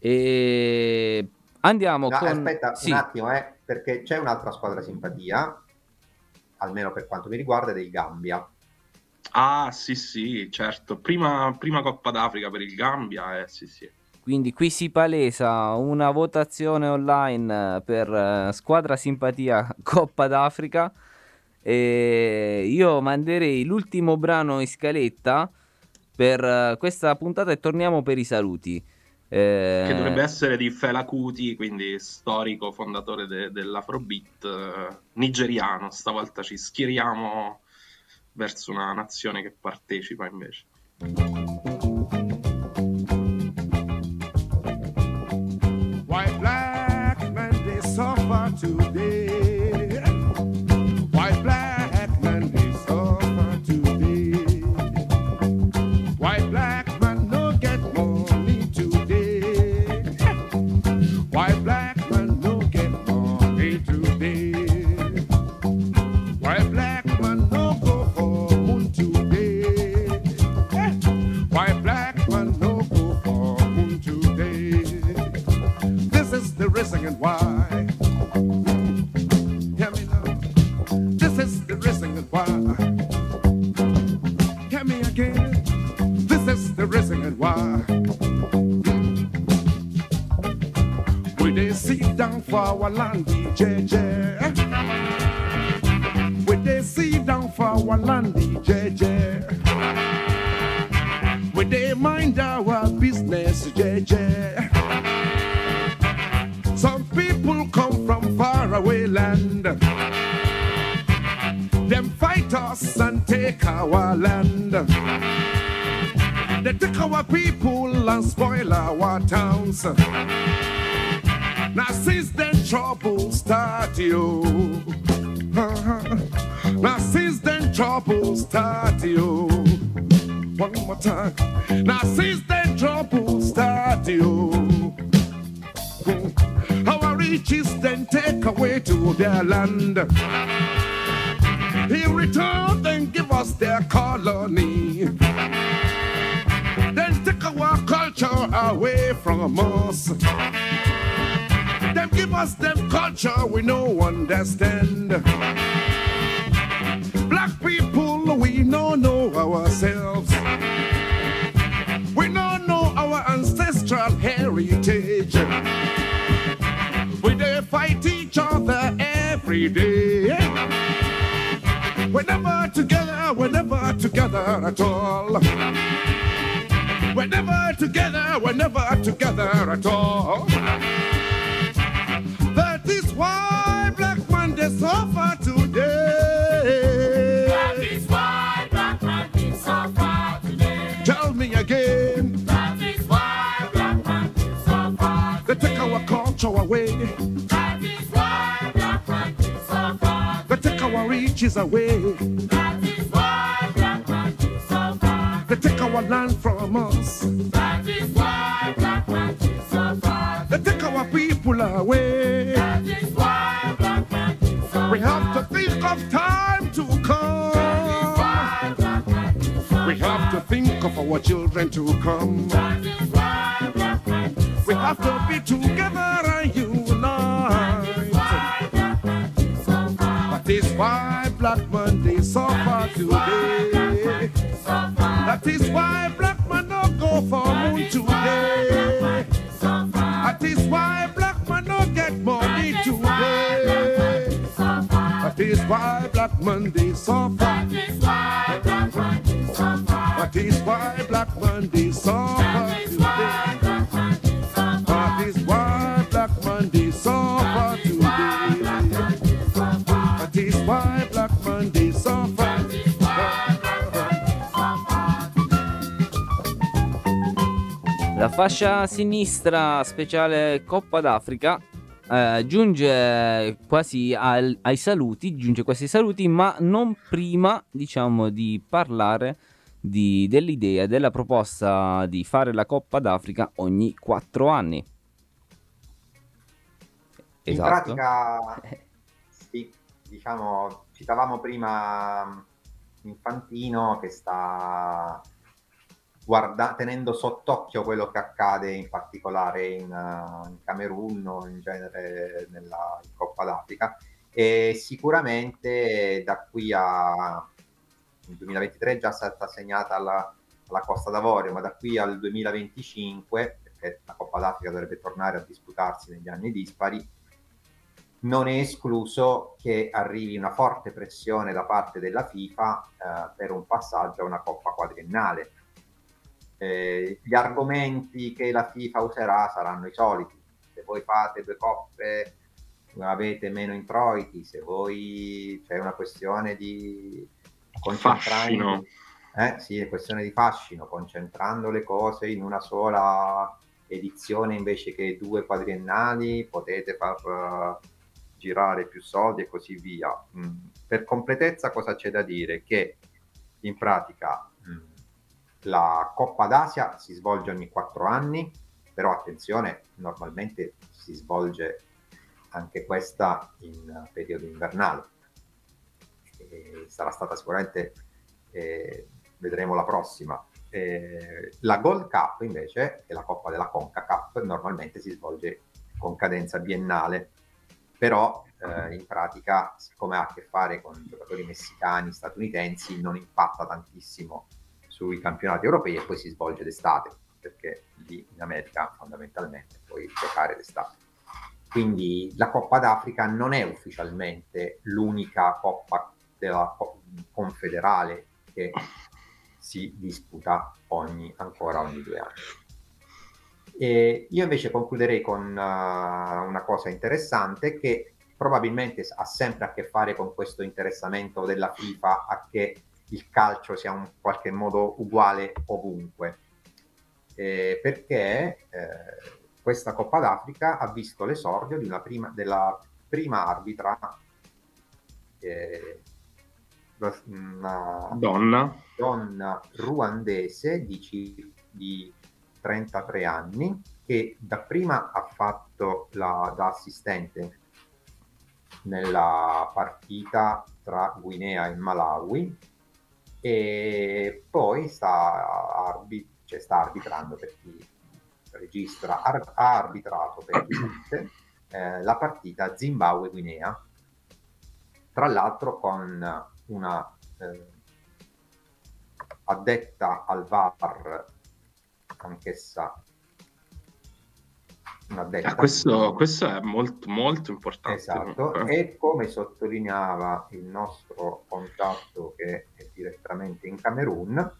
E andiamo no, con... Aspetta sì. un attimo, eh, perché c'è un'altra squadra simpatia, almeno per quanto mi riguarda, del Gambia. Ah, sì, sì, certo. Prima, prima Coppa d'Africa per il Gambia, eh, sì, sì. Quindi qui si palesa una votazione online per uh, squadra simpatia Coppa d'Africa. E io manderei l'ultimo brano in scaletta per uh, questa puntata e torniamo per i saluti. Eh... Che dovrebbe essere di Fela Kuti, quindi storico fondatore de- dell'Afrobeat eh, nigeriano. Stavolta ci schieriamo verso una nazione che partecipa invece. down for our land, DJJ. We they see down for our land, DJJ. We they mind our business, JJ. Some people come from far away land. Them fight us and take our land. They take our people and spoil our towns. Now since then trouble start you. Uh-huh. Now since then trouble start you. One more time. Now since then trouble start you. Our riches then take away to their land. In return, then give us their colony Then take our culture away from us. Them give us them culture we no understand. Black people, we no know ourselves. We no know our ancestral heritage. We they fight each other every day. We're never together, we're never together at all. We're never together, we're never together at all. Monday suffer today. That is why Black man is suffer today. Tell me again, That is why Black man is suffer they take our culture away, That is why Black man is suffer they take our riches away, That is why Black man is suffer they take our land from us, That is why Black man is suffer they take our people away. Think of our children to come. Man We have to be together and unite. man That is why Black Monday suffer today. That is why Black man no go for moon today. That is why Black man no get money today. That is why Black Monday suffer. That is why Black man That why Black Monday suffer today. That why Black Monday suffer today. That why Black Monday suffer. La fascia sinistra speciale Coppa d'Africa eh, giunge quasi al- ai saluti, giunge quasi ai saluti, ma non prima, diciamo, di parlare di- dell'idea, della proposta di fare la Coppa d'Africa ogni quattro anni. In Esatto. pratica, sì, diciamo, citavamo prima Infantino che sta guarda- tenendo sott'occhio quello che accade in particolare in, eh, in Camerun o in genere nella in Coppa d'Africa e sicuramente da qui a il 2023 è già stata assegnata alla, alla Costa d'Avorio, ma da qui al 2025, perché la Coppa d'Africa dovrebbe tornare a disputarsi negli anni dispari, non è escluso che arrivi una forte pressione da parte della FIFA eh, per un passaggio a una Coppa quadriennale. Eh, gli argomenti che la FIFA userà saranno i soliti. Se voi fate due coppe avete meno introiti, se voi c'è una questione di Fascino. eh, sì, è questione di fascino, concentrando le cose in una sola edizione invece che due quadriennali, potete far eh, girare più soldi e così via. Mm, Per completezza cosa c'è da dire? Che in pratica mm, la Coppa d'Asia si svolge ogni quattro anni, però attenzione, normalmente si svolge anche questa in periodo invernale. Sarà stata sicuramente, eh, vedremo la prossima. Eh, la Gold Cup invece, che è la Coppa della CONCACAF, normalmente si svolge con cadenza biennale, però eh, in pratica, siccome ha a che fare con giocatori messicani, statunitensi, non impatta tantissimo sui campionati europei e poi si svolge d'estate, perché lì in America fondamentalmente puoi giocare d'estate. Quindi la Coppa d'Africa non è ufficialmente l'unica Coppa della co- confederale che si disputa ogni, ancora ogni due anni. E io invece concluderei con uh, una cosa interessante che probabilmente ha sempre a che fare con questo interessamento della FIFA a che il calcio sia in qualche modo uguale ovunque. Eh, perché eh, questa Coppa d'Africa ha visto l'esordio prima, della prima arbitra eh, una Donna. donna ruandese di, di 33 anni che dapprima ha fatto la, da assistente nella partita tra Guinea e Malawi e poi sta, arbi- cioè sta arbitrando per chi registra, ar- ha arbitrato per chi eh, la partita Zimbabwe-Guinea, tra l'altro con una eh, addetta al VAR, anch'essa una detta. Ah, questo, questo, è molto, molto importante. Esatto, e come sottolineava il nostro contatto che è direttamente in Camerun,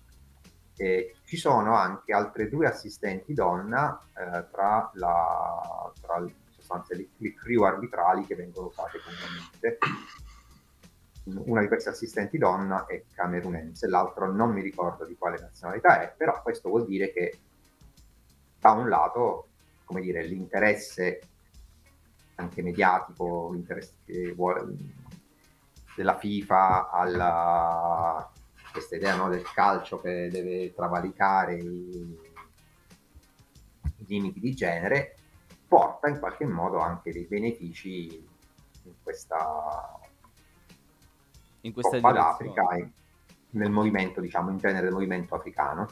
eh, ci sono anche altre due assistenti donna eh, tra, la, tra le, sostanze, le crew arbitrali che vengono usate comunemente. Una di queste assistenti donna è camerunense, l'altro non mi ricordo di quale nazionalità è, però questo vuol dire che da un lato come dire, l'interesse anche mediatico, l'interesse vuole, della FIFA alla questa idea no, del calcio che deve travalicare i, i, limiti di genere, porta in qualche modo anche dei benefici in questa, in questa Coppa d'Africa e nel movimento, diciamo, in genere del movimento africano.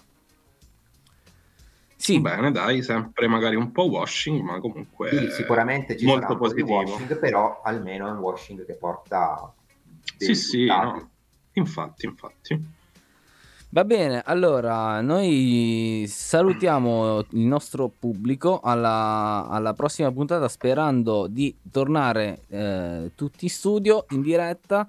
Sì. Bene, dai, sempre magari un po' washing, ma comunque sì, sicuramente ci molto positivo. washing, però almeno è un washing che porta Sì, sì, no. infatti, infatti. Va bene, allora noi salutiamo il nostro pubblico alla, alla prossima puntata sperando di tornare eh, tutti in studio in diretta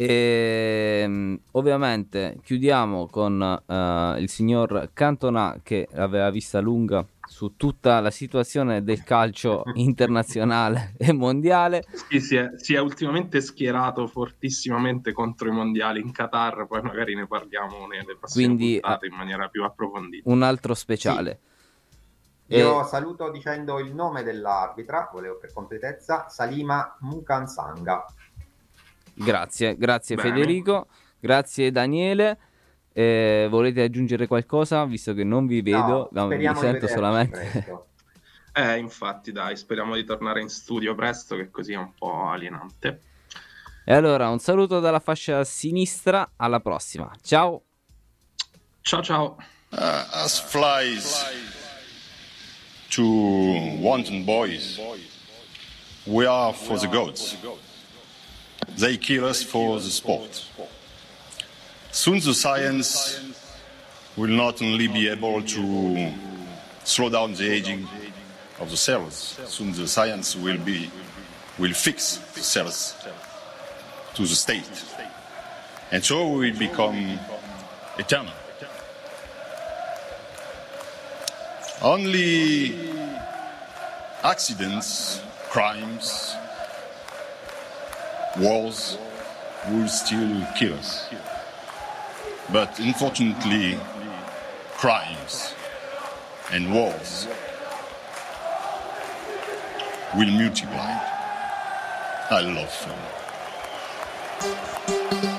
e ehm, ovviamente chiudiamo con uh, il signor Cantona che aveva vista lunga su tutta la situazione del calcio internazionale e mondiale. Sì, si è, si è, ultimamente schierato fortissimamente contro i mondiali in Qatar, poi magari ne parliamo nelle prossime Quindi, puntate in maniera più approfondita. Un altro speciale. Sì. Io e... saluto dicendo il nome dell'arbitra, volevo per completezza, Salima Mukansanga. Grazie, grazie Bene. Federico, grazie Daniele. Eh, volete aggiungere qualcosa visto che non vi vedo, no, vi sento solamente. Eh, infatti, dai, speriamo di tornare in studio presto, che così è un po' alienante. E allora, un saluto dalla fascia sinistra, alla prossima. Ciao. Ciao ciao. Uh, as flies to wanton boys, we are for the gods. They kill us for the sport. Soon the science will not only be able to slow down the aging of the cells, soon the science will be will fix the cells to the state. And so we will become eternal. Only accidents, crimes, wars will still kill us. But unfortunately, crimes and wars will multiply. I love them.